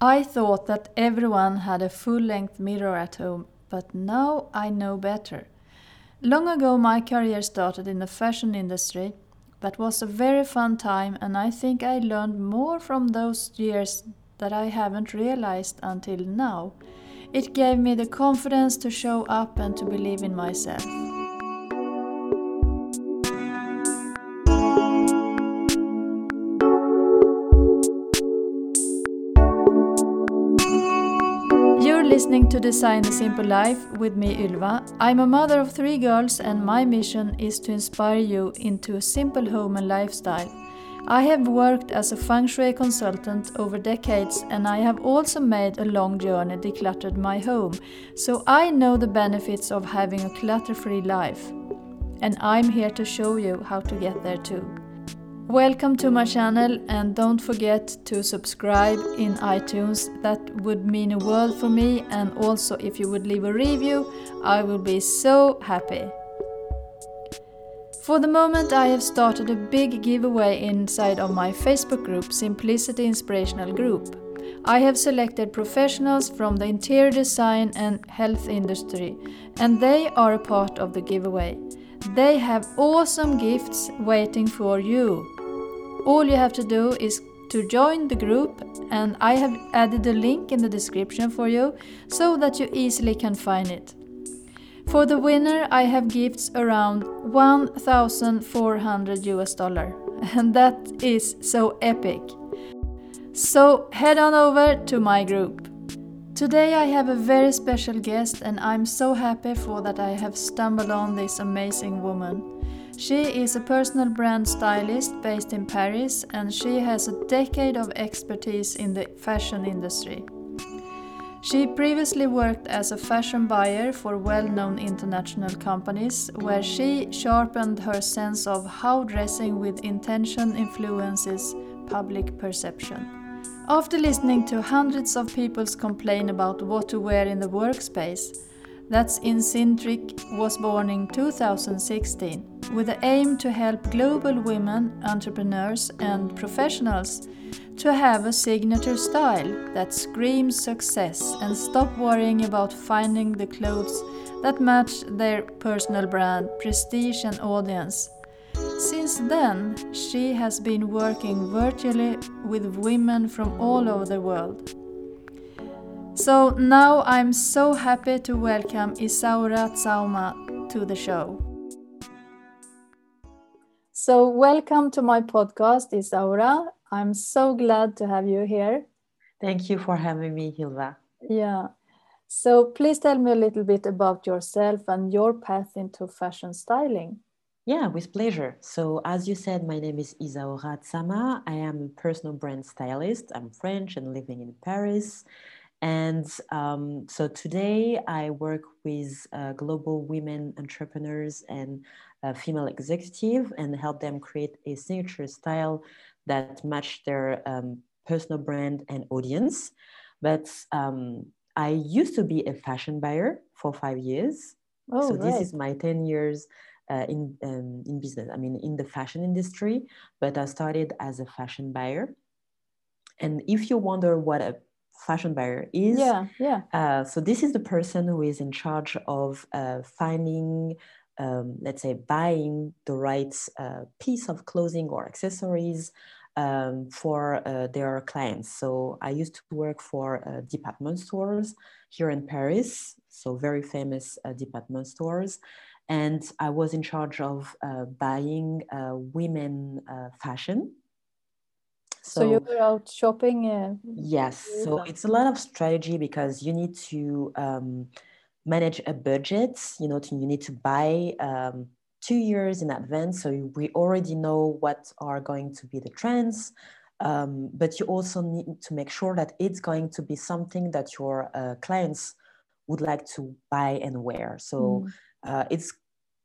I thought that everyone had a full length mirror at home, but now I know better. Long ago, my career started in the fashion industry. That was a very fun time, and I think I learned more from those years that I haven't realized until now. It gave me the confidence to show up and to believe in myself. Listening to Design a Simple Life with me, Ylva. I'm a mother of three girls, and my mission is to inspire you into a simple home and lifestyle. I have worked as a feng shui consultant over decades, and I have also made a long journey decluttered my home, so I know the benefits of having a clutter free life. And I'm here to show you how to get there too. Welcome to my channel and don't forget to subscribe in iTunes. That would mean a world for me and also if you would leave a review, I will be so happy. For the moment I have started a big giveaway inside of my Facebook group Simplicity Inspirational Group. I have selected professionals from the interior design and health industry and they are a part of the giveaway. They have awesome gifts waiting for you. All you have to do is to join the group and I have added a link in the description for you so that you easily can find it. For the winner I have gifts around 1400 US dollar and that is so epic. So head on over to my group. Today I have a very special guest and I'm so happy for that I have stumbled on this amazing woman. She is a personal brand stylist based in Paris and she has a decade of expertise in the fashion industry. She previously worked as a fashion buyer for well known international companies, where she sharpened her sense of how dressing with intention influences public perception. After listening to hundreds of people's complain about what to wear in the workspace, that's in Incentric was born in 2016 with the aim to help global women entrepreneurs and professionals to have a signature style that screams success and stop worrying about finding the clothes that match their personal brand, prestige, and audience. Since then, she has been working virtually with women from all over the world. So now I'm so happy to welcome Isaura Tsauma to the show. So, welcome to my podcast, Isaura. I'm so glad to have you here. Thank you for having me, Hilva. Yeah. So, please tell me a little bit about yourself and your path into fashion styling. Yeah, with pleasure. So, as you said, my name is Isaura Tsama. I am a personal brand stylist. I'm French and living in Paris. And um, so today I work with uh, global women entrepreneurs and uh, female executive and help them create a signature style that match their um, personal brand and audience. But um, I used to be a fashion buyer for five years. Oh, so right. this is my 10 years uh, in, um, in business, I mean, in the fashion industry, but I started as a fashion buyer. And if you wonder what a fashion buyer is. Yeah, yeah. Uh, so this is the person who is in charge of uh, finding, um, let's say, buying the right uh, piece of clothing or accessories um, for uh, their clients. So I used to work for uh, department stores here in Paris, so very famous uh, department stores. And I was in charge of buying women fashion so, so you were out shopping? Uh, yes. So it's a lot of strategy because you need to um, manage a budget. You know, to, you need to buy um, two years in advance. So we already know what are going to be the trends. Um, but you also need to make sure that it's going to be something that your uh, clients would like to buy and wear. So mm. uh, it's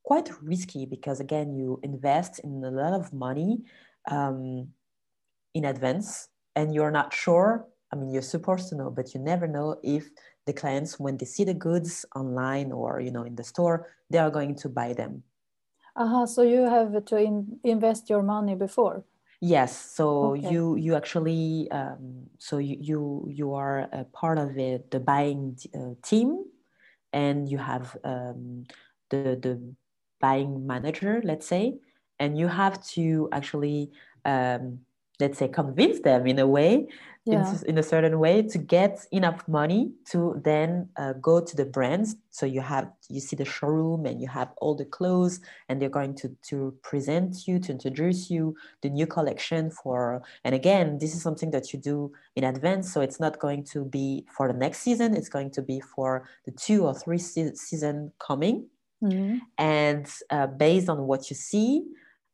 quite risky because again, you invest in a lot of money. Um, in advance and you're not sure i mean you're supposed to know but you never know if the clients when they see the goods online or you know in the store they are going to buy them uh-huh so you have to in- invest your money before Yes, so okay. you you actually um, so you, you you are a part of it, the buying uh, team, and you have um, the the buying manager, let's say, and you have to actually um, let's say convince them in a way yeah. in, in, a certain way to get enough money to then uh, go to the brands so you have you see the showroom and you have all the clothes and they're going to to present you to introduce you the new collection for and again this is something that you do in advance so it's not going to be for the next season it's going to be for the two or three se- season coming mm-hmm. and uh, based on what you see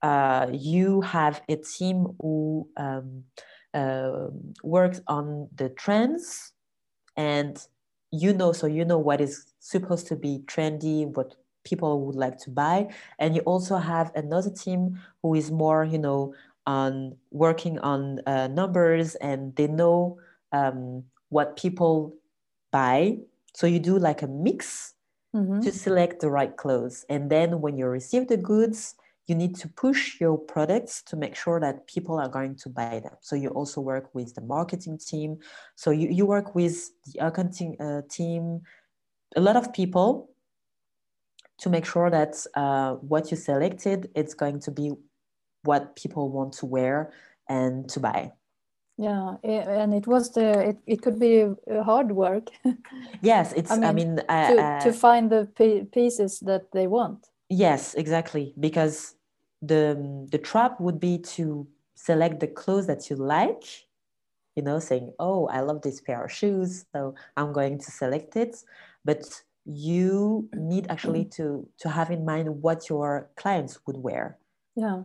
uh, you have a team who um, uh, works on the trends and you know so you know what is supposed to be trendy what people would like to buy. And you also have another team who is more you know on working on uh, numbers and they know um, what people buy. So you do like a mix mm-hmm. to select the right clothes. And then when you receive the goods you need to push your products to make sure that people are going to buy them. So you also work with the marketing team. So you, you work with the accounting uh, team, a lot of people to make sure that uh, what you selected it's going to be what people want to wear and to buy yeah and it was the it, it could be hard work yes it's i mean, I mean uh, to, uh, to find the pieces that they want yes exactly because the the trap would be to select the clothes that you like you know saying oh i love this pair of shoes so i'm going to select it but you need actually to to have in mind what your clients would wear yeah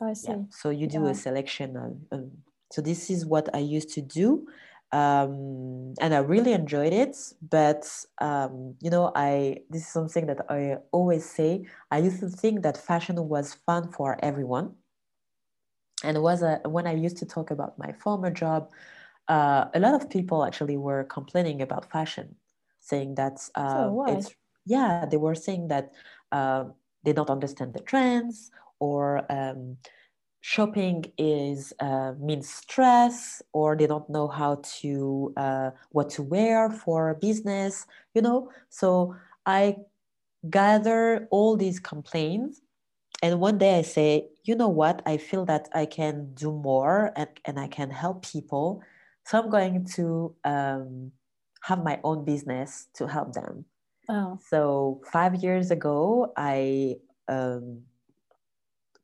oh, i see yeah. so you do yeah. a selection of, of, so this is what i used to do um, and I really enjoyed it. But um, you know, I this is something that I always say. I used to think that fashion was fun for everyone, and it was a, when I used to talk about my former job, uh, a lot of people actually were complaining about fashion, saying that uh, so it's yeah, they were saying that uh, they don't understand the trends or um, shopping is uh, means stress or they don't know how to uh, what to wear for business you know? So i gather all these complaints and one day i say you know what? I feel that i can do more and, and i can help people. So i'm going to um, have my own business to help them. Oh. so five years ago i um,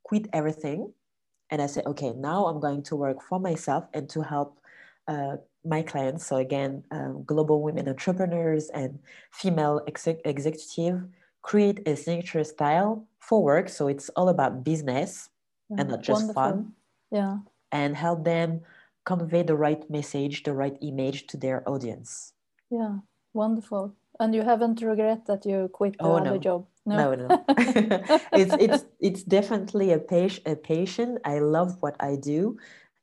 quit everything and I said, okay, now I'm going to work for myself and to help uh, my clients. So again, um, global women entrepreneurs and female ex- executive create a signature style for work. So it's all about business yeah, and not just wonderful. fun. Yeah. And help them convey the right message, the right image to their audience. Yeah, wonderful. And you haven't regret that you quit the oh, other no. job? No, no, no. it's it's it's definitely a passion. A passion. I love what I do,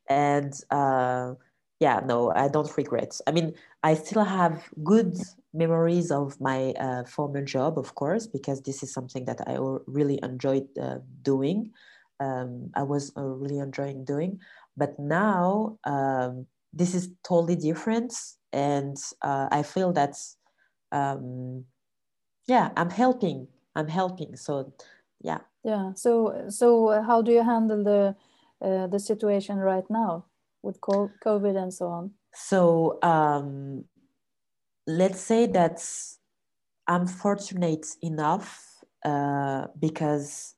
and uh, yeah, no, I don't regret. I mean, I still have good memories of my uh, former job, of course, because this is something that I really enjoyed uh, doing. Um, I was uh, really enjoying doing, but now um, this is totally different, and uh, I feel that um, yeah, I'm helping I'm helping. So yeah. Yeah. So so how do you handle the uh, the situation right now with COVID and so on? So um, let's say that I'm fortunate enough uh, because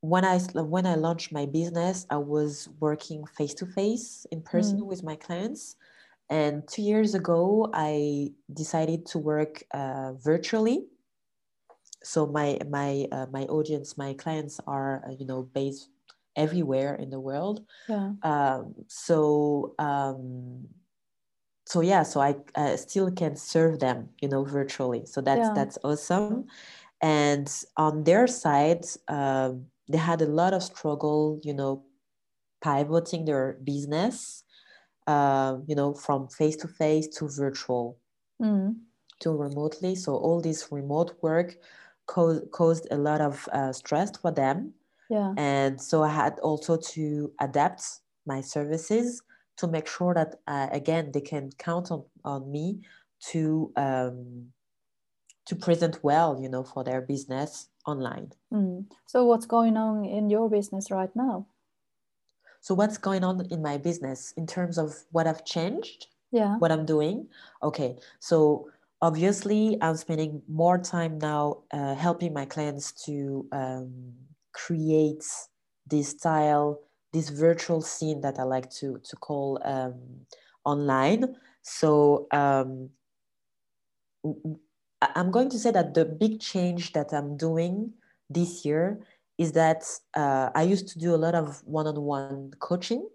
when I when I launched my business, I was working face to face in person mm. with my clients, and two years ago, I decided to work uh, virtually. So my my uh, my audience my clients are uh, you know based everywhere in the world. Yeah. um, so um, so yeah so i uh, still can serve them you know virtually. So that's yeah. that's awesome. And on their side um, they had a lot of struggle you know pivoting their business uh, you know from face to face to virtual mm. to remotely so all this remote work caused, caused a lot of uh, stress for them. Yeah. And so I had also to adapt my services to make sure that uh, again they can count on, on me to um, to present well, you know, for their business online. Mm. So what's going on in your business right now? So what's going on in my business in terms of what I've changed? Yeah. What I'm doing? Okay. So obviously I'm spending more time now uh, helping my clients to um, create this style, this virtual scene that I like to to call um, online. So um, I'm going to say that the big change that I'm doing this year is that uh, I used to do a lot of one-on-one coaching,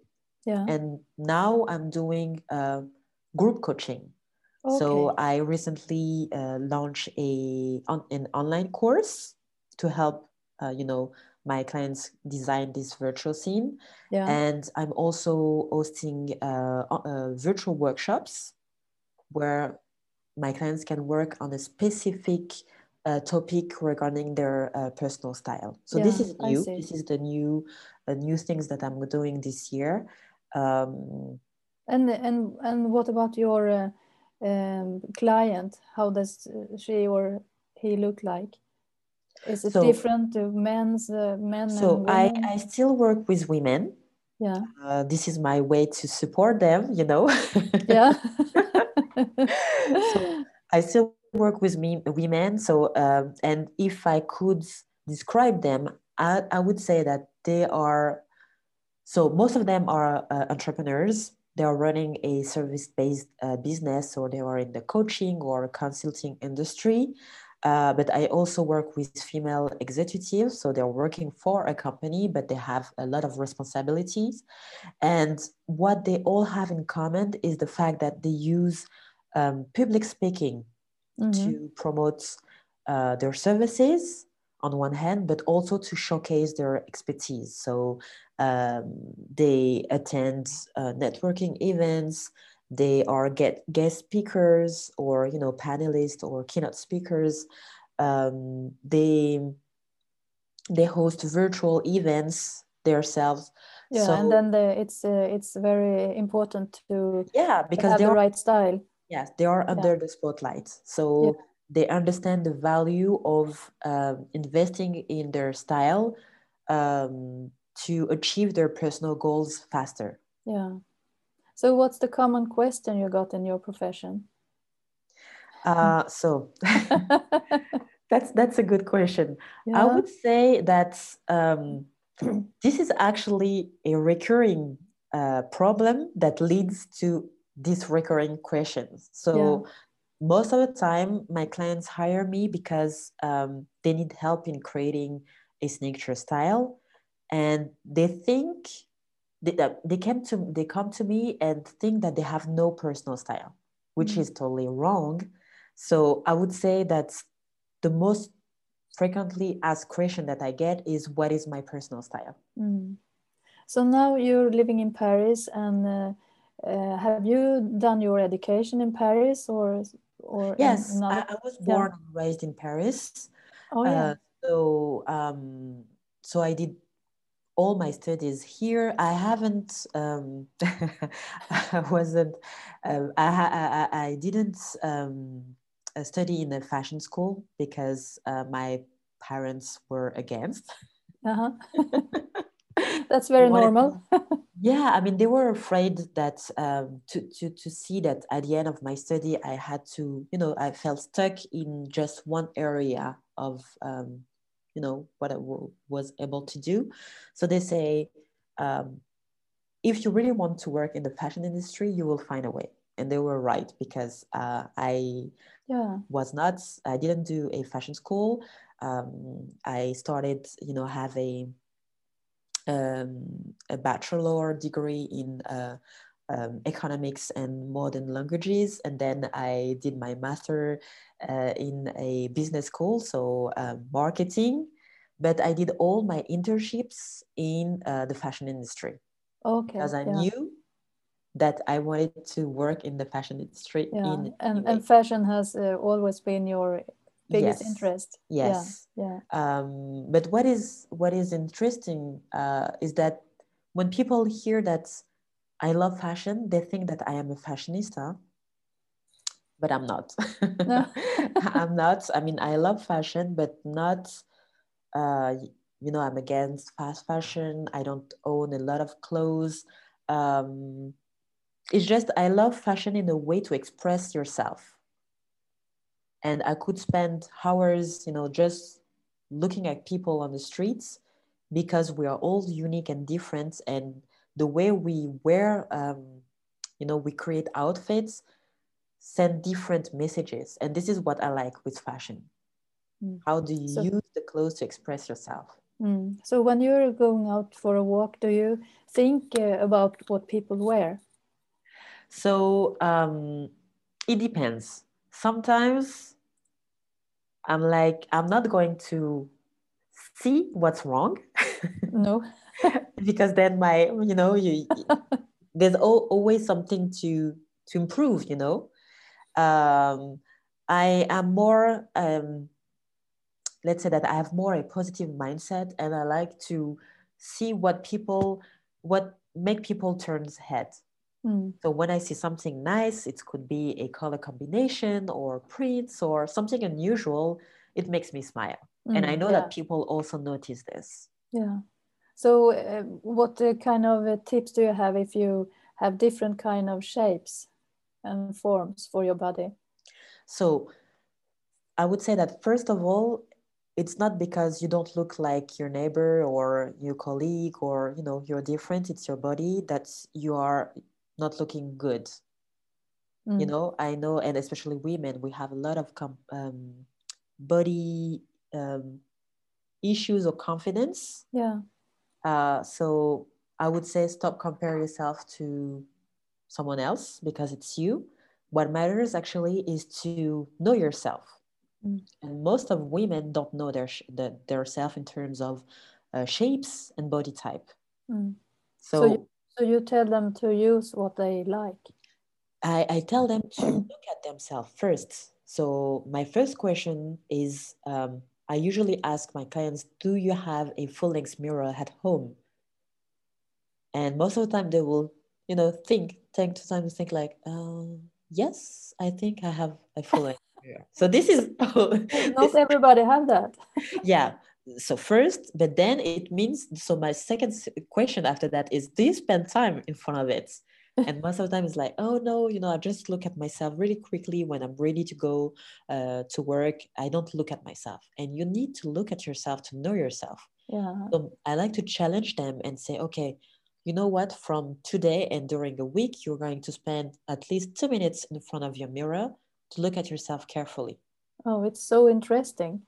yeah. and now I'm doing uh, group coaching. Okay. So I recently uh, launched a on, an online course to help uh, you know my clients design this virtual scene, yeah. and I'm also hosting uh, uh, virtual workshops where my clients can work on a specific uh, topic regarding their uh, personal style. So yeah, this is new. This is the new uh, new things that I'm doing this year. Um, and and and what about your uh, um, client? How does she or he look like? Is it so, different to men's uh, men? So I I still work with women. Yeah. Uh, this is my way to support them. You know. yeah. so I still work with me women. So um, and if I could describe them, I, I would say that they are. So most of them are uh, entrepreneurs they are running a service-based uh, business or they are in the coaching or consulting industry. Uh, but I also work with female executives. So they're working for a company, but they have a lot of responsibilities. And what they all have in common is the fact that they use um, public speaking mm-hmm. to promote uh, their services on one hand, but also to showcase their expertise. So um, they attend uh, networking events. They are get guest speakers or you know panelists or keynote speakers. Um, they they host virtual events themselves. Yeah, so, and then the, it's uh, it's very important to yeah because have the right style. Yes, they are under yeah. the spotlight. So. Yeah they understand the value of um, investing in their style um, to achieve their personal goals faster. Yeah. So, what's the common question you got in your profession? Uh, so that's that's a good question. Yeah. I would say that um, this is actually a recurring uh, problem that leads to these recurring questions. So yeah most of the time my clients hire me because um, they need help in creating a signature style and they think they, they came to they come to me and think that they have no personal style which mm-hmm. is totally wrong so i would say that the most frequently asked question that i get is what is my personal style mm. so now you're living in paris and uh, uh, have you done your education in paris or or yes another... I, I, was born yeah. and raised in paris. Oh yeah. Uh, so um so i did all my studies here. I haven't um i wasn't uh, I, I i didn't um uh, study in a fashion school because uh, my parents were against. Uh-huh that's very normal. Yeah i mean they were afraid that um, to, to to see that at the end of my study i had to you know i felt stuck in just one area of um, you know what I w- was able to do. So they say um, if you really want to work in the fashion industry you will find a way. And they were right because uh, i yeah. was not i didn't do a fashion school. Um, i started you know have a um, a bachelor degree in uh, um, economics and modern languages, and then I did my master uh, in a business school, so uh, marketing. But I did all my internships in uh, the fashion industry. Okay. Because I yeah. knew that I wanted to work in the fashion industry. Yeah, in, and, and fashion has uh, always been your biggest Yes. interest. Yes. Yeah. Um, but what is what is interesting uh, is that when people hear that I love fashion, they think that I am a fashionista, but I'm not. No. I'm not. I mean, I love fashion, but not. Uh, you know, I'm against fast fashion. I don't own a lot of clothes. Um, it's just I love fashion in a way to express yourself. And I could spend hours, you know, just looking at people on the streets because we are all unique and different. And the way we wear, um, you know, we create outfits send different messages. And this is what I like with fashion. Mm. How do you So- use the clothes to express yourself? Mm. So when you're going out for a walk, do you think uh, about what people wear? So um, it depends. Sometimes I'm like, I'm not going to see what's wrong No. because then my, you know, you, there's al- always something to to improve. You know, um, I am more. Um, let's say that I have more a positive mindset, and I like to see what people, what make people turn head. Mm. So when I see something nice, it could be a color combination or prints or something unusual, it makes me smile. and I Mm, know yeah. that people also notice this. Yeah. So, uh, what uh, kind of uh, tips do you have if you have different kind of shapes and forms for your body? So I would say that first of all, it's not because you don't look like your neighbor or your colleague or you know you're different. It's your body that you are not looking good. You Mm. know, I know, and especially women, we have a lot of com- um, body um, issues or confidence. Yeah. Uh, so I would say stop compare yourself to someone else because it's you. What matters actually is to know yourself. Mm. And most of women don't know their sh- the, their self in terms of uh, shapes and body type. Mm. So, So you- So you tell them to use what they like. I, I tell them to look at themselves first. So my first question is um, I usually ask my clients, do you have a full length mirror at home? And most of the time they will, you know, think, take the time to think like, um, yes, I think I have a full length mirror. So this is, Not everybody have that. yeah. So first, but then it means, so my second question after that is, do you spend time in front of it? And most of the time it's like, oh no, you know, I just look at myself really quickly when I'm ready to go uh, to work. I don't look at myself. And you need to look at yourself to know yourself. Yeah. So I like to challenge them and say, okay, you know what? From today and during a week, you're going to spend at least two minutes in front of your mirror to look at yourself carefully. Oh, it's so interesting.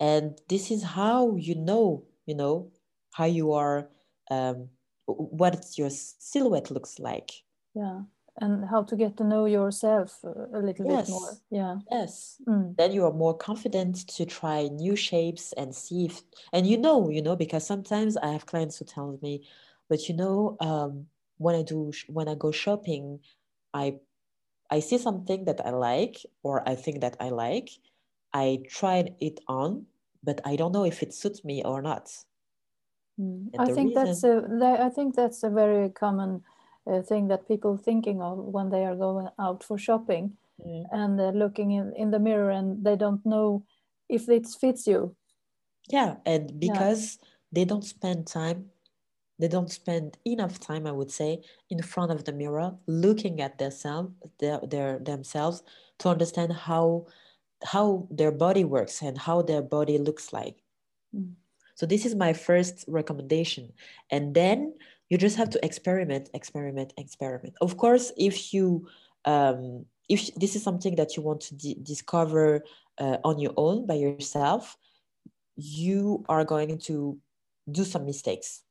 And this is how you know, you know, how you are, um, what your silhouette looks like. Yeah. And how to get to know yourself uh, a little bit more. Yeah. Yes. Mm. Then you are more confident to try new shapes and see if, and you know, you know, because sometimes I have clients who tell me, but you know, um, when I do, when I go shopping, I, I see something that I like or I think that I like. I tried it on, but I don't know if it suits me or not. Mm. I think that's a I think that's a very common uh, thing that people thinking of when they are going out for shopping Mm. and uh, looking in, in the mirror and they don't know if it fits you. Yeah, and Yeah. because they don't spend time, they don't spend enough time, I would say, in front of the mirror, looking at themselves, their, their themselves to understand how how their body works and how their body looks like. Mm. So this is my first recommendation. And then you just have to experiment, experiment, experiment. Of course, if you um, if this is something that you want to di- discover uh, on your own by yourself, you are going to do some mistakes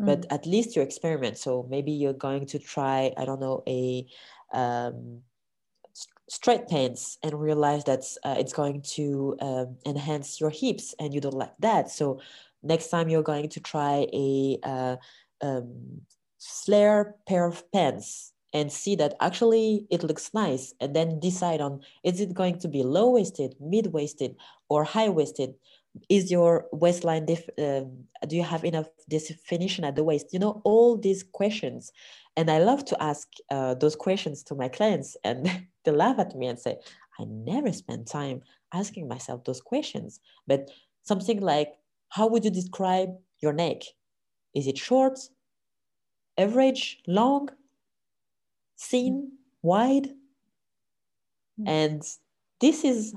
but Mm. at least you experiment so maybe you're going to try i don't know a um, straight pants and realize that uh, it's going to um, enhance your hips and you don't like that. So next time you're going to try a uh, um, flare pair of pants and see that actually it looks nice and then decide on is it going to be low waisted mid waisted or high waisted is your waistline um, do you have enough definition at the waist? You know all these questions. And i love to ask uh, those questions to my clients and they laugh at me and say i never spend time asking myself those questions. But something like how would you describe your neck? Is it short average long thin wide? Mm. and this is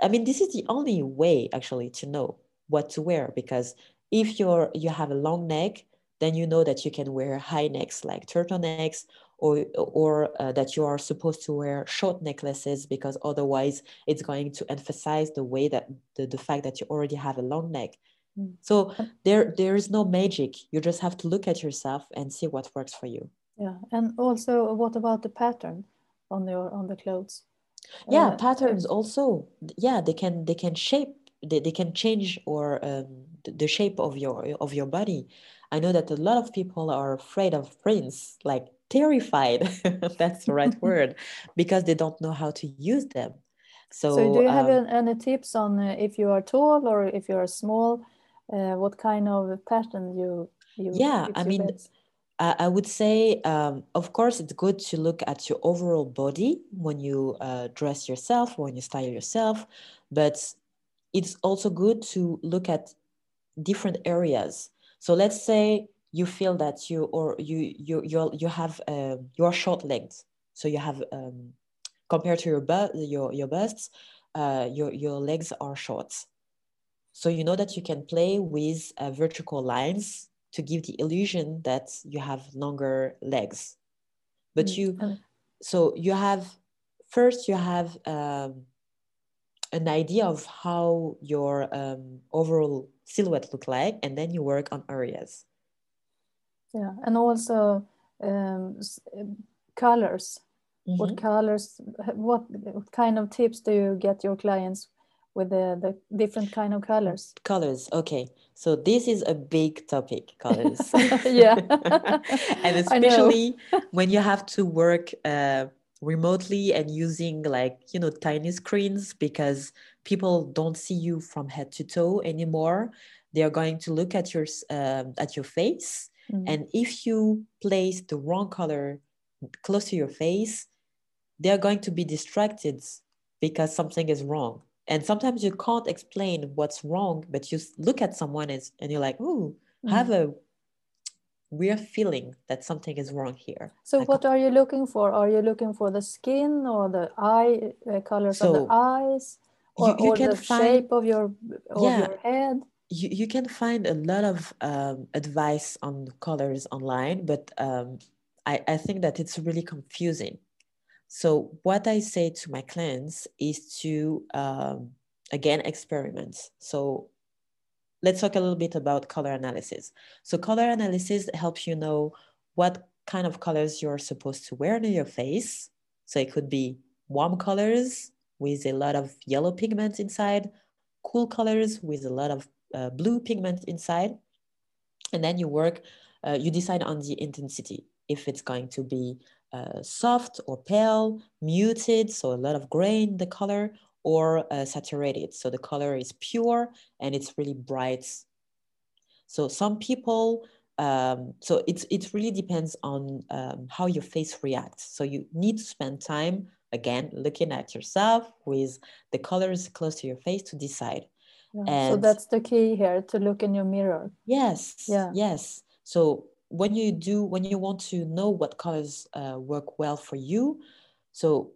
I mean, this is the only way actually to know what to wear because if you're you have a long neck, then you know that you can wear high necks like turtlenecks or or uh, that you are supposed to wear short necklaces because otherwise it's going to emphasize the way that the, the fact that you already have a long neck. Mm. So there there is no magic. You just have to look at yourself and see what works for you. Yeah, and also what about the pattern on your on the clothes? Yeah uh, patterns also yeah they can they can shape they, they can change or um, the shape of your of your body. I know that a lot of people are afraid of prints like terrified that's the right word because they don't know how to use them. So, so do you have um, any tips on uh, if you are tall or if you are small uh, what kind of pattern you you yeah i mean best? I would say, um, of course, it's good to look at your overall body when you uh, dress yourself, when you style yourself, but it's also good to look at different areas. So let's say you feel that you or you you you you have uh, your short legs, so you have um, compared to your butt your your busts, uh, your your legs are short. So you know that you can play with uh, vertical lines to give the illusion that you have longer legs. But mm. you so you have first you have um, an idea of how your um, overall silhouette look like and then you work on areas. Yeah and also um, colors. Mm-hmm. what colors what, what kind of tips do you get your clients with the, the different kind of colors? Colors okay so this is a big topic colors yeah. And especially when you have to work uh, remotely and using like you know tiny screens because people don't see you from head to toe anymore. They are going to look at your um, at your face. Mm. and if you place the wrong color close to your face they are going to be distracted because something is wrong and sometimes you can't explain what's wrong but you look at someone and, and you're like oh mm. have a weird feeling that something is wrong here. So what are you looking for? Are you looking for the skin or the eye uh, colors so of the eyes? or, you, you or the find, shape of your of yeah, your head? You, you can find a lot of um, advice on colors online but um, I, I think that it's really confusing so what I say to my clients is to um, again experiment. So let's talk a little bit about color analysis. So color analysis helps you know what kind of colors you're supposed to wear on your face. So it could be warm colors with a lot of yellow pigment inside, cool colors with a lot of uh, blue pigment inside. And then you work, uh, you decide on the intensity, if it's going to be uh, soft or pale, muted, so a lot of gray in the color, or uh, saturated, so the color is pure and it's really bright. So some people, um, so it, it really depends on um, how your face reacts. So you need to spend time, again, looking at yourself with the colors close to your face to decide. Yeah, and so that's the key here to look in your mirror. Yes. Yeah. Yes. So when you do when you want to know what colors uh, work well for you so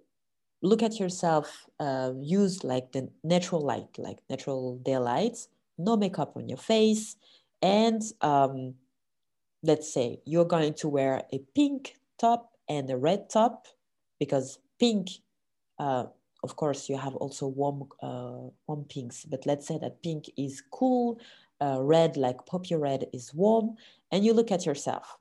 look at yourself uh, use like the natural light like natural daylight no makeup on your face and um, let's say you're going to wear a pink top and a red top because pink uh, of course you have also warm uh, warm pinks but let's say that pink is cool uh, red like poppy red is warm and you look at yourself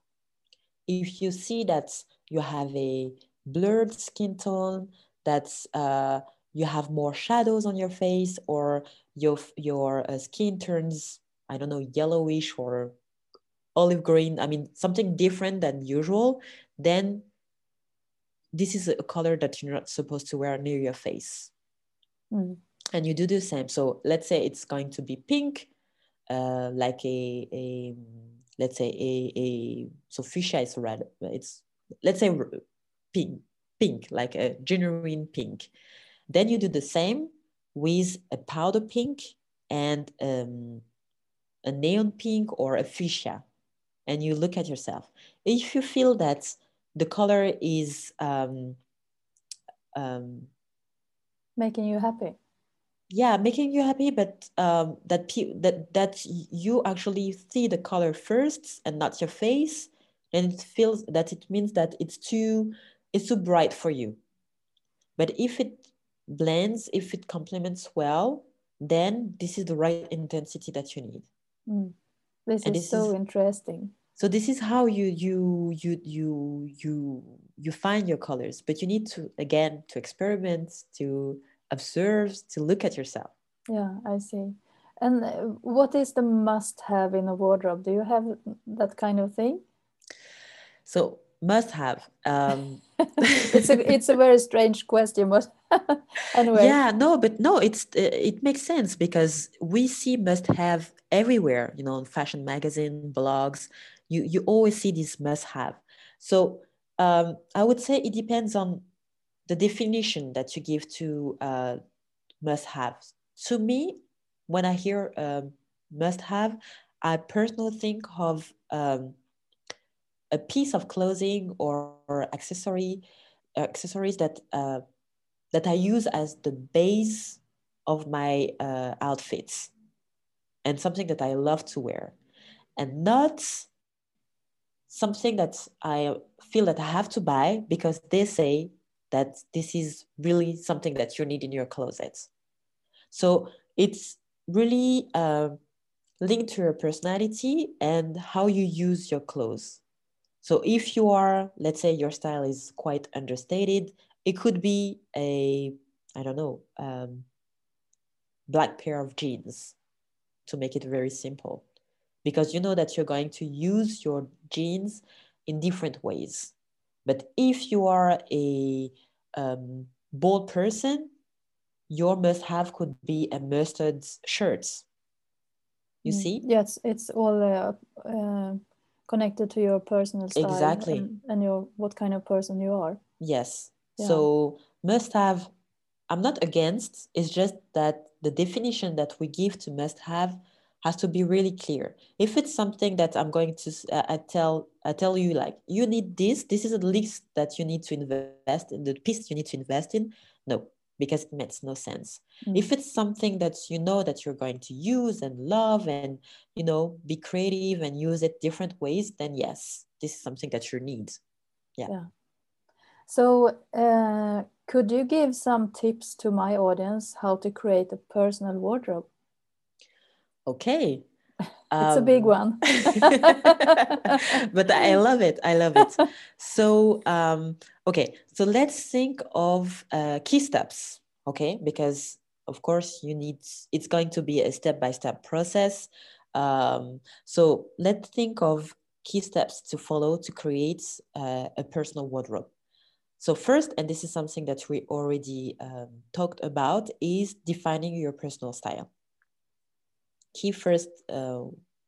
if you see that you have a blurred skin tone that's uh, you have more shadows on your face or your your uh, skin turns i don't know yellowish or olive green i mean something different than usual then this is a color that you're not supposed to wear near your face. Mm. And you do the same. So let's say it's going to be pink, uh, like a, a let's say a, a so fuchsia is red. It's let's say pink, pink, like a genuine pink. Then you do the same with a powder pink and um, a neon pink or a fuchsia. And you look at yourself. If you feel that the color is um, um, making you happy yeah making you happy but um, that pe- that that you actually see the color first and not your face and it feels that it means that it's too it's too bright for you. But if it blends if it complements well then this is the right intensity that you need. Mm. this and is this so is, interesting. So this is how you you you you you you find your colors. But you need to again to experiment to observe to look at yourself. Yeah i see. And uh, what is the must have in a wardrobe? Do you have that kind of thing? So must have um it's a it's a very strange question but anyway. Yeah no but no it's it makes sense because we see must have everywhere you know in fashion magazine blogs. You you always see this must have so um, i would say it depends on the definition that you give to uh, must have to me when i hear um, must have i personally think of um, a piece of clothing or, or accessory accessories that uh, that i use as the base of my uh, outfits and something that i love to wear. And not something that I feel that I have to buy because they say that this is really something that you need in your closet. So it's really uh, linked to your personality and how you use your clothes. So if you are, let's say your style is quite understated, it could be a, I don't know, um, black pair of jeans to make it very simple because you know that you're going to use your jeans in different ways. But if you are a um, bold person, your must have could be a mustard shirt. You mm. see? Yes, it's all uh, uh, connected to your personal style. Exactly. And, and, your what kind of person you are. Yes. Yeah. So must have, I'm not against, it's just that the definition that we give to must have has to be really clear. If it's something that I'm going to uh, I tell I tell you like you need this, this is the least that you need to invest in the piece you need to invest in. No, because it makes no sense. Mm. If it's something that you know that you're going to use and love and you know be creative and use it different ways, then yes, this is something that you need. Yeah. yeah. So, uh, could you give some tips to my audience how to create a personal wardrobe? Okay. It's um, a big um, one. But i love it. I love it. So um, okay. So let's think of uh, key steps okay? Because of course you need it's going to be a step-by-step process. Um, so let's think of key steps to follow to create uh, a personal wardrobe. So first and this is something that we already um, talked about is defining your personal style key first uh,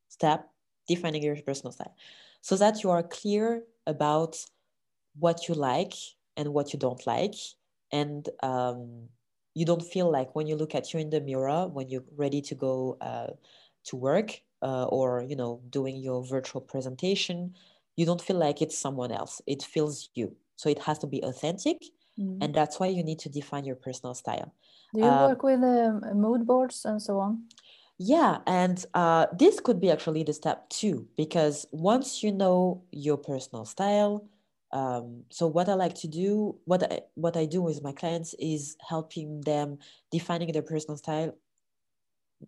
step defining your personal style. So that you are clear about what you like and what you don't like. And um, you don't feel like when you look at you in the mirror when you're ready to go uh, to work uh, or you know doing your virtual presentation you don't feel like it's someone else. It feels you. So it has to be authentic. Mm. and that's why you need to define your personal style. Do you um, work with um, mood boards and so on yeah, and uh, this could be actually the step two because once you know your personal style, um, so what I like to do, what I, what I do with my clients is helping them defining their personal style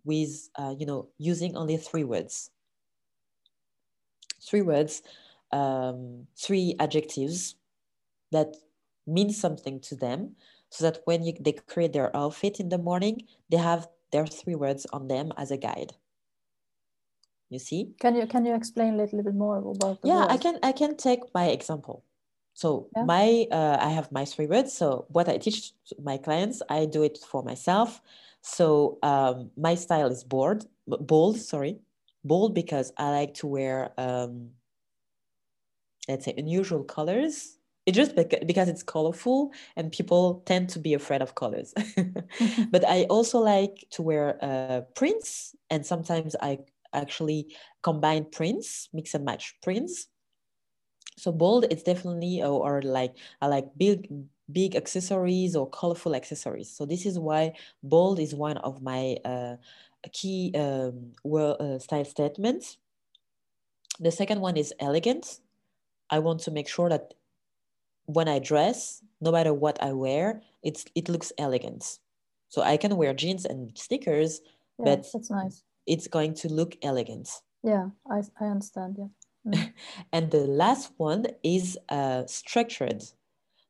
with, uh, you know, using only three words. Three words, um, three adjectives that mean something to them, so that when you, they create their outfit in the morning, they have there are three words on them as a guide you see can you can you explain a little bit more about yeah words? i can i can take my example So yeah. my uh, I have my three words. So what I teach my clients, I do it for myself. So um, my style is bold, bold. Sorry, bold because I like to wear um, let's say unusual colors. It just because it's colorful and people tend to be afraid of colors. but I also like to wear uh, prints and sometimes I actually combine prints, mix and match prints. So bold it's definitely or, or like i like big big accessories or colorful accessories. So this is why bold is one of my uh, key um, well, uh, style statements. The second one is elegant i want to make sure that when i dress no matter what i wear it's it looks elegant so i can wear jeans and sneakers yeah, but that's nice it's going to look elegant yeah i, I understand yeah Mm. and the last one is uh, structured.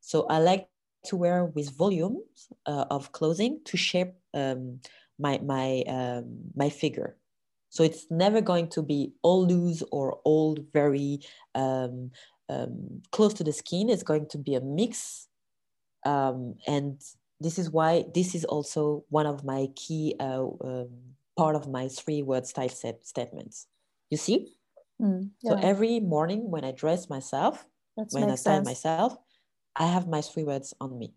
So I like to wear with volumes uh, of clothing to shape um, my my um, my figure. So it's never going to be all loose or all very um, um close to the skin. is going to be a mix, um, and this is why this is also one of my key uh, um, part of my three word style set statements. You see? Mm, yeah. So every morning when I dress myself, That when I style sense. myself, I have my three words on me.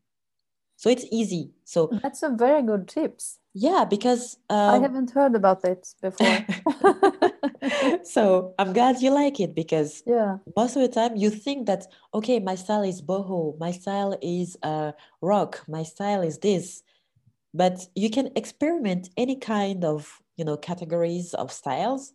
So it's easy. So that's a very good tips. Yeah, because um, I haven't heard about it before. so I'm glad you like it because yeah, most of the time you think that okay, my style is boho, my style is uh, rock, my style is this, but you can experiment any kind of you know categories of styles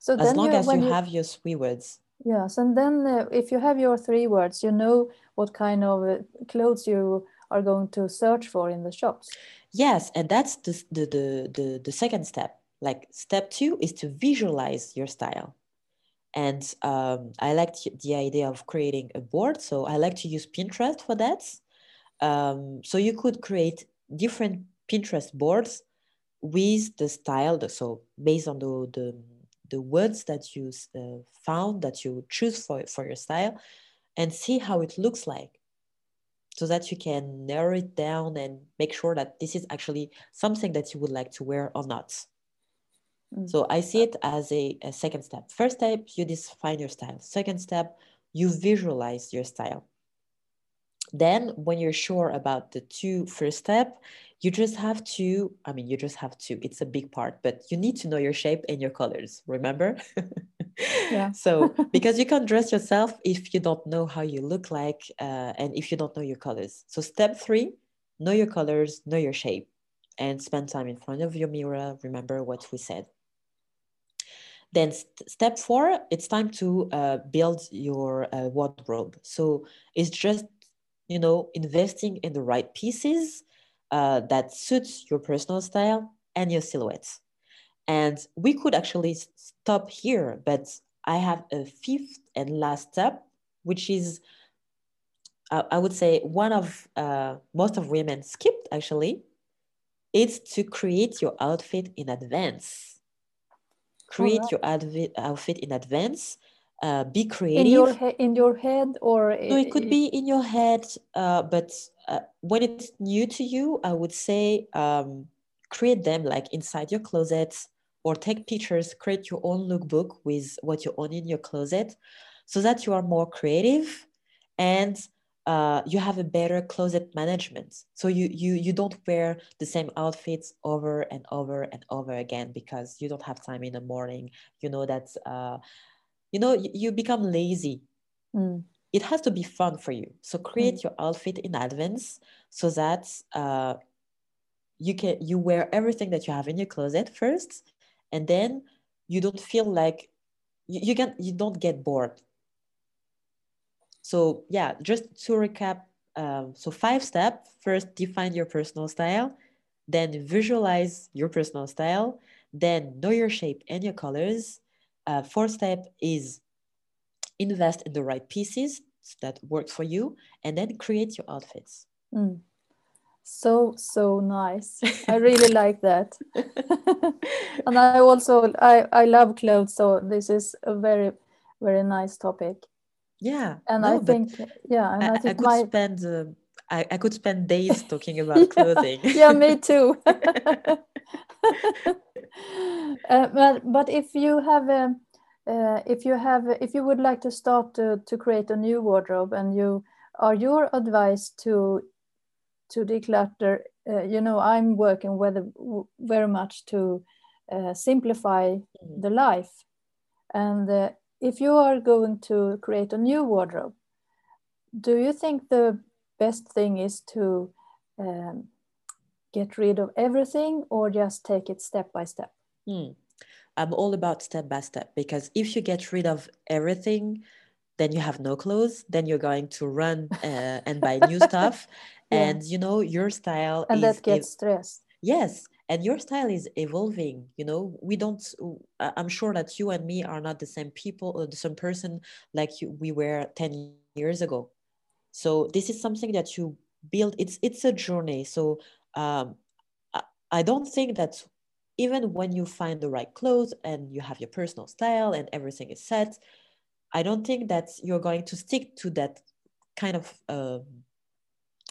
so as long you, as you, you, have your three words. Yes, and then uh, if you have your three words, you know what kind of uh, clothes you are going to search for in the shops. Yes, and that's the, the, the, the, the second step. Like step two is to visualize your style. And um, I like the idea of creating a board. So I like to use Pinterest for that. Um, so you could create different Pinterest boards with the style. So based on the, the the words that you uh, found that you choose for, for your style and see how it looks like so that you can narrow it down and make sure that this is actually something that you would like to wear or not. Mm. So I see it as a, a second step. First step, you define your style. Second step, you visualize your style. Then when you're sure about the two first step, you just have to i mean you just have to it's a big part but you need to know your shape and your colors remember yeah so because you can't dress yourself if you don't know how you look like uh, and if you don't know your colors so step three know your colors know your shape and spend time in front of your mirror remember what we said then st- step four it's time to uh, build your uh, wardrobe so it's just you know investing in the right pieces uh, that suits your personal style and your silhouette. And we could actually stop here, but I have a fifth and last step, which is, I would say, one of uh, most of women skipped actually. It's to create your outfit in advance. Create right. your outfit, outfit in advance. Uh, be creative. In your, he- in your head or? No, it could be in your head, uh, but uh, when it's new to you, I would say um, create them like inside your closet or take pictures, create your own lookbook with what you own in your closet so that you are more creative and uh, you have a better closet management. So you, you, you don't wear the same outfits over and over and over again because you don't have time in the morning. You know that, uh, you know, you, you become lazy. Mm it has to be fun for you. So create mm. your outfit in advance so that uh, you can you wear everything that you have in your closet first, and then you don't feel like you, you can you don't get bored. So yeah, just to recap, um, so five step. First, define your personal style, then visualize your personal style, then know your shape and your colors. Uh, fourth step is invest in the right pieces that work for you and then create your outfits mm. so so nice i really like that and i also i i love clothes so this is a very very nice topic yeah and no, I think yeah, and I, I, I could my spend uh, I, I could spend days talking about yeah, clothing yeah, me too. Uh, but but if you have a uh, if you have if you would like to start to, to create a new wardrobe and you are your advice to to declutter uh, you know i'm working with very much to uh, simplify Mhm. the life and uh, if you are going to create a new wardrobe do you think the best thing is to um, get rid of everything or just take it step by step Hmm. I'm all about step by step because if you get rid of everything, then you have no clothes. Then you're going to run uh, and buy new stuff, Yeah. and you know your style and is that gets stress yes, and your style is evolving. You know, we don't. I'm sure that you and me are not the same people or the same person like you, we were ten years ago. So this is something that you build. It's it's a journey. So um, I, I don't think that even when you find the right clothes and you have your personal style and everything is set, I don't think that you're going to stick to that kind of um,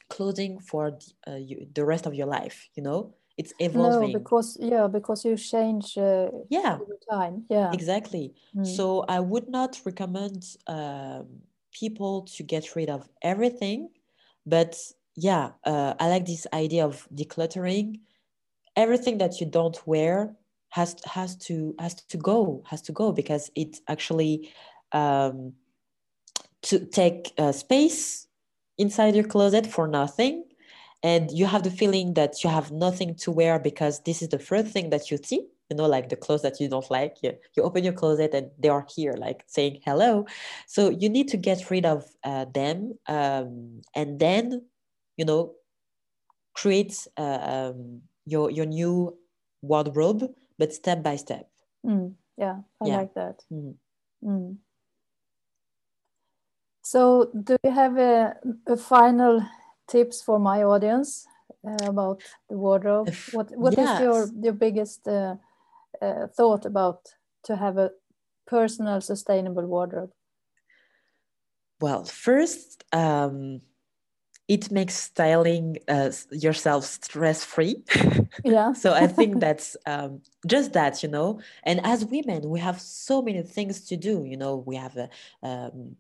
clothing for the, uh, you, the rest of your life. You know, it's evolving no because yeah because you change uh, Yeah, over time yeah exactly. Mm. So I would not recommend um, people to get rid of everything, but yeah, uh, I like this idea of decluttering. Everything that you don't wear has has to has to go has to go because it actually um, to take uh, space inside your closet for nothing and you have the feeling that you have nothing to wear because this is the first thing that you see you know like the clothes that you don't like. You, you open your closet and they are here like saying hello. So you need to get rid of uh, them um, and then you know create uh, um, your your new wardrobe but step by step. Mm, yeah i yeah. like that. Mhm. Mm. So, do you have a, a final tips for my audience uh, about the wardrobe? What What is your yes. your biggest uh, uh, thought about to have a personal, sustainable wardrobe? Well, first, um, it makes styling uh, yourself stress free. Yeah. so I think that's um, just that, you know. And as women, we have so many things to do. You know, we have a, um,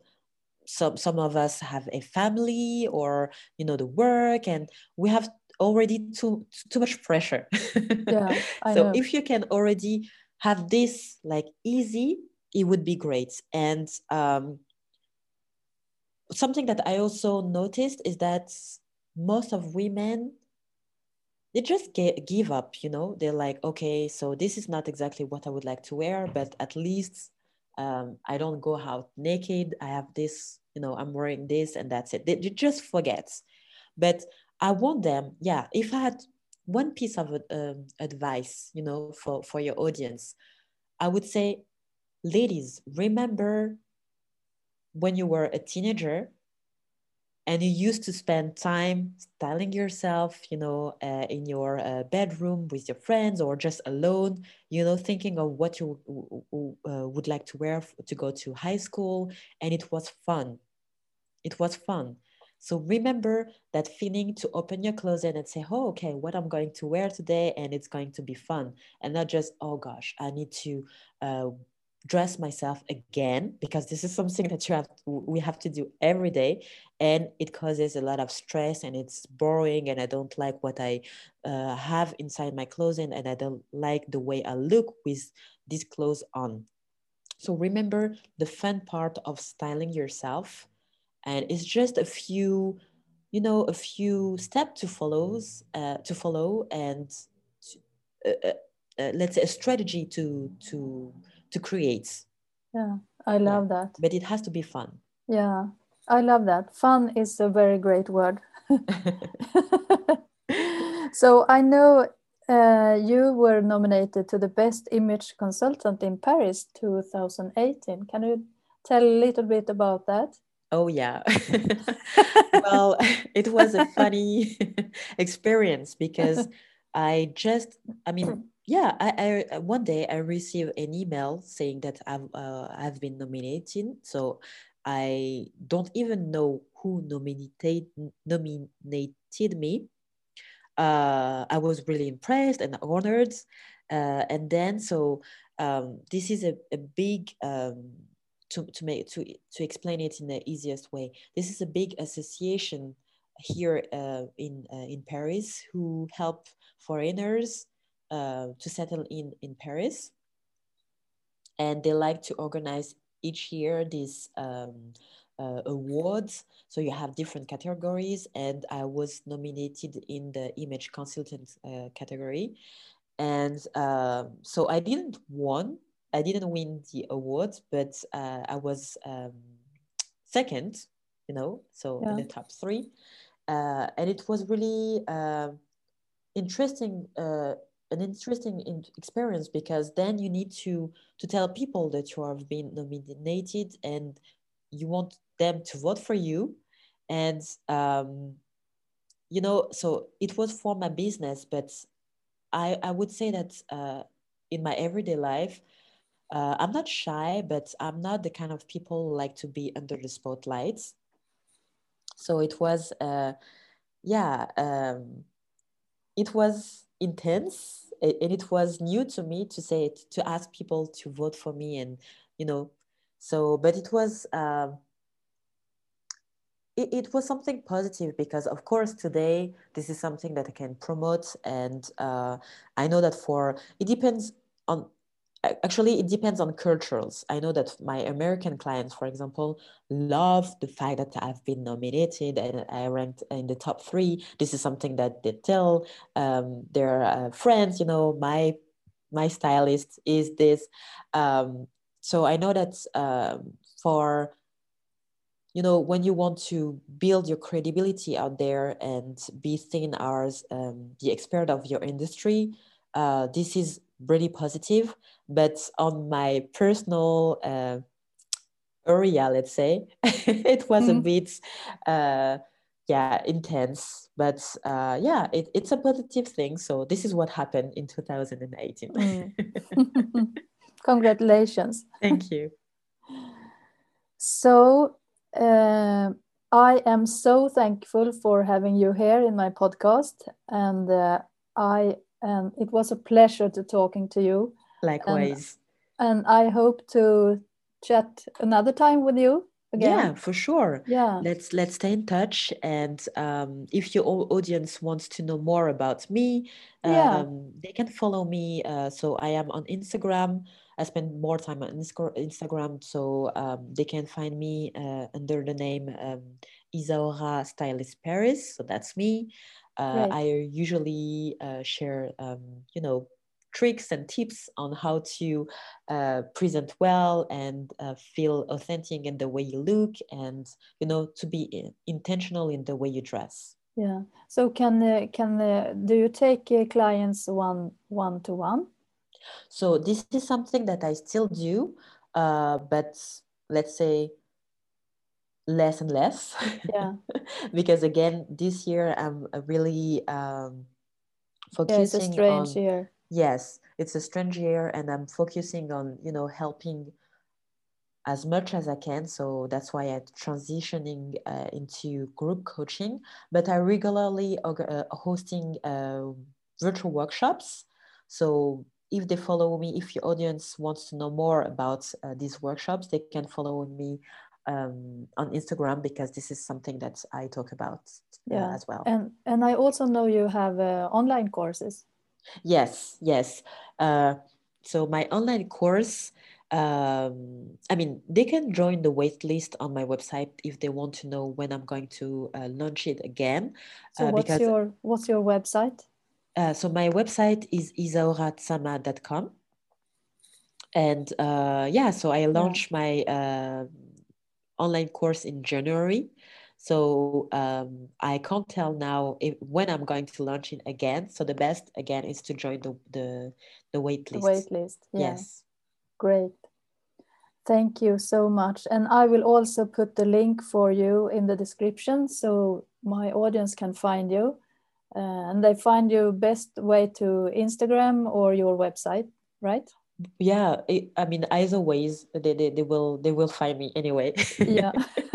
some some of us have a family or you know the work, and we have already too too much pressure. Yeah, so know. if you can already have this like easy, it would be great. And um, something that I also noticed is that most of women they just get, give up, you know. They're like, okay, so this is not exactly what I would like to wear, but at least um, I don't go out naked. I have this, you know, I'm wearing this, and that's it. They, they just forget. But I want them, yeah. If I had one piece of um, advice, you know, for for your audience, I would say, ladies, remember when you were a teenager and you used to spend time styling yourself you know uh, in your uh, bedroom with your friends or just alone you know thinking of what you uh, would like to wear to go to high school. And it was fun. It was fun. So remember that feeling to open your closet and say oh okay what i'm going to wear today and it's going to be fun. And not just oh gosh i need to uh, dress myself again because this is something that you have we have to do every day. And it causes a lot of stress and it's boring and i don't like what i uh, have inside my closet and i don't like the way i look with these clothes on. So remember the fun part of styling yourself. And it's just a few you know a few steps to follows uh, to follow and uh, uh, uh, let's say a strategy to to to create Yeah, I yeah love that. but it has to be fun Yeah, I love that. Fun is a very great word. so I know uh, you were nominated to the Best Image Consultant in Paris 2018. Can you tell a little bit about that? oh yeah well it was a funny experience because i just i mean yeah I, I one day i received an email saying that i've uh, i've been nominated so I don't even know who nominated nominated me. Uh, I was really impressed and honored. Uh, and then, so um, this is a, a big um, to, to make to to explain it in the easiest way. This is a big association here uh, in uh, in Paris who help foreigners uh, to settle in in Paris, and they like to organize each year these um, uh, awards. So you have different categories, and I was nominated in the image consultant uh, category, and um, so I didn't won. I didn't win the award, but uh, I was um, second. You know, so yeah. in the top three, uh, and it was really uh, interesting uh, an interesting in experience because then you need to to tell people that you have been nominated and you want them to vote for you. And um, you know so it was for my business but i i would say that uh, in my everyday life uh, i'm not shy but i'm not the kind of people who like to be under the spotlights. So it was uh, yeah um, it was intense and it was new to me to say it to ask people to vote for me and you know so but it was um, it, it was something positive because of course today this is something that i can promote and uh, i know that for it depends on actually it depends on cultures. I know that my american clients for example love the fact that i've been nominated and i ranked in the top three. This is something that they tell um, their uh, friends you know my my stylist is this. Um, so i know that um, for you know when you want to build your credibility out there and be seen as um, the expert of your industry uh, this is really positive. But on my personal uh, area, let's say, it was mm. a bit, uh, yeah, intense. But uh, yeah, it, it's a positive thing. So this is what happened in 2018. Mm. Congratulations. Thank you. So, uh, I am so thankful for having you here in my podcast, and uh, I and it was a pleasure to talking to you. Likewise. And, and I hope to chat another time with you again. Yeah, for sure. Yeah. Let's let's stay in touch. And um, if your audience wants to know more about me, yeah. Um, they can follow me. Uh, so I am on Instagram. I spend more time on Instagram, so um, they can find me uh, under the name um, Isaura Stylist Paris. So that's me. Uh, I usually uh, share, um, you know, tricks and tips on how to uh, present well and uh, feel authentic in the way you look and you know to be intentional in the way you dress. Yeah. So can uh, can uh, do you take clients one one to one so this is something that i still do uh, but let's say less and less. Yeah. because again, this year I'm really um, focusing yeah, it's a strange on, year. Yes, it's a strange year, and I'm focusing on you know helping as much as I can. So that's why I'm transitioning uh, into group coaching. But I regularly uh, hosting uh, virtual workshops. So if they follow me, if your audience wants to know more about uh, these workshops, they can follow me um, on Instagram because this is something that I talk about uh, yeah. as well. And and I also know you have uh, online courses. Yes, yes. Uh, so my online course, um, I mean, they can join the waitlist on my website if they want to know when I'm going to uh, launch it again. So uh, what's your what's your website? Uh, so my website is isauratsama.com and uh, yeah so i launched yeah. my uh, online course in January. So um, I can't tell now if, when I'm going to launch it again. So the best again is to join the the, the wait list. Wait list. Yeah. Yes. Great. Thank you so much. And I will also put the link for you in the description so my audience can find you. Uh, and they find you best way to Instagram or your website, right? Yeah, it, I mean, either ways, they, they, they will they will find me anyway. yeah.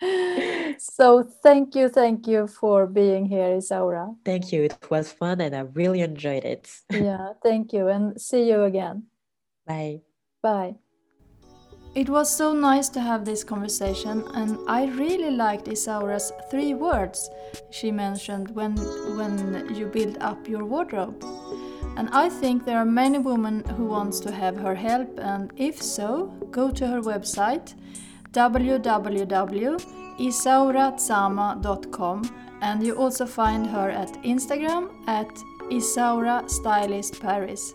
so thank you, thank you for being here, Isaura. Thank you. It was fun and I really enjoyed it. yeah, thank you, and see you again. Bye. Bye. It was so nice to have this conversation, and I really liked Isaura's three words she mentioned when, when you build up your wardrobe. And I think there are many women who wants to have her help, and if so, go to her website www.isauratsama.com and you also find her at Instagram at Isaura Stylist Paris.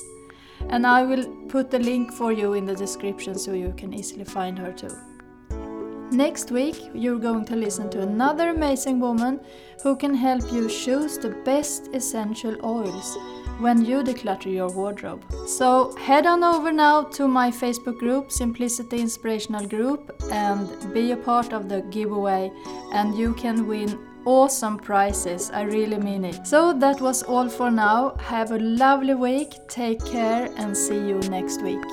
And I will put the link for you in the description so you can easily find her too. Next week, you're going to listen to another amazing woman who can help you choose the best essential oils when you declutter your wardrobe. So head on over now to my Facebook group, Simplicity Inspirational Group, and be a part of the giveaway, and you can win awesome prizes. I really mean it. So that was all for now. Have a lovely week, take care, and see you next week.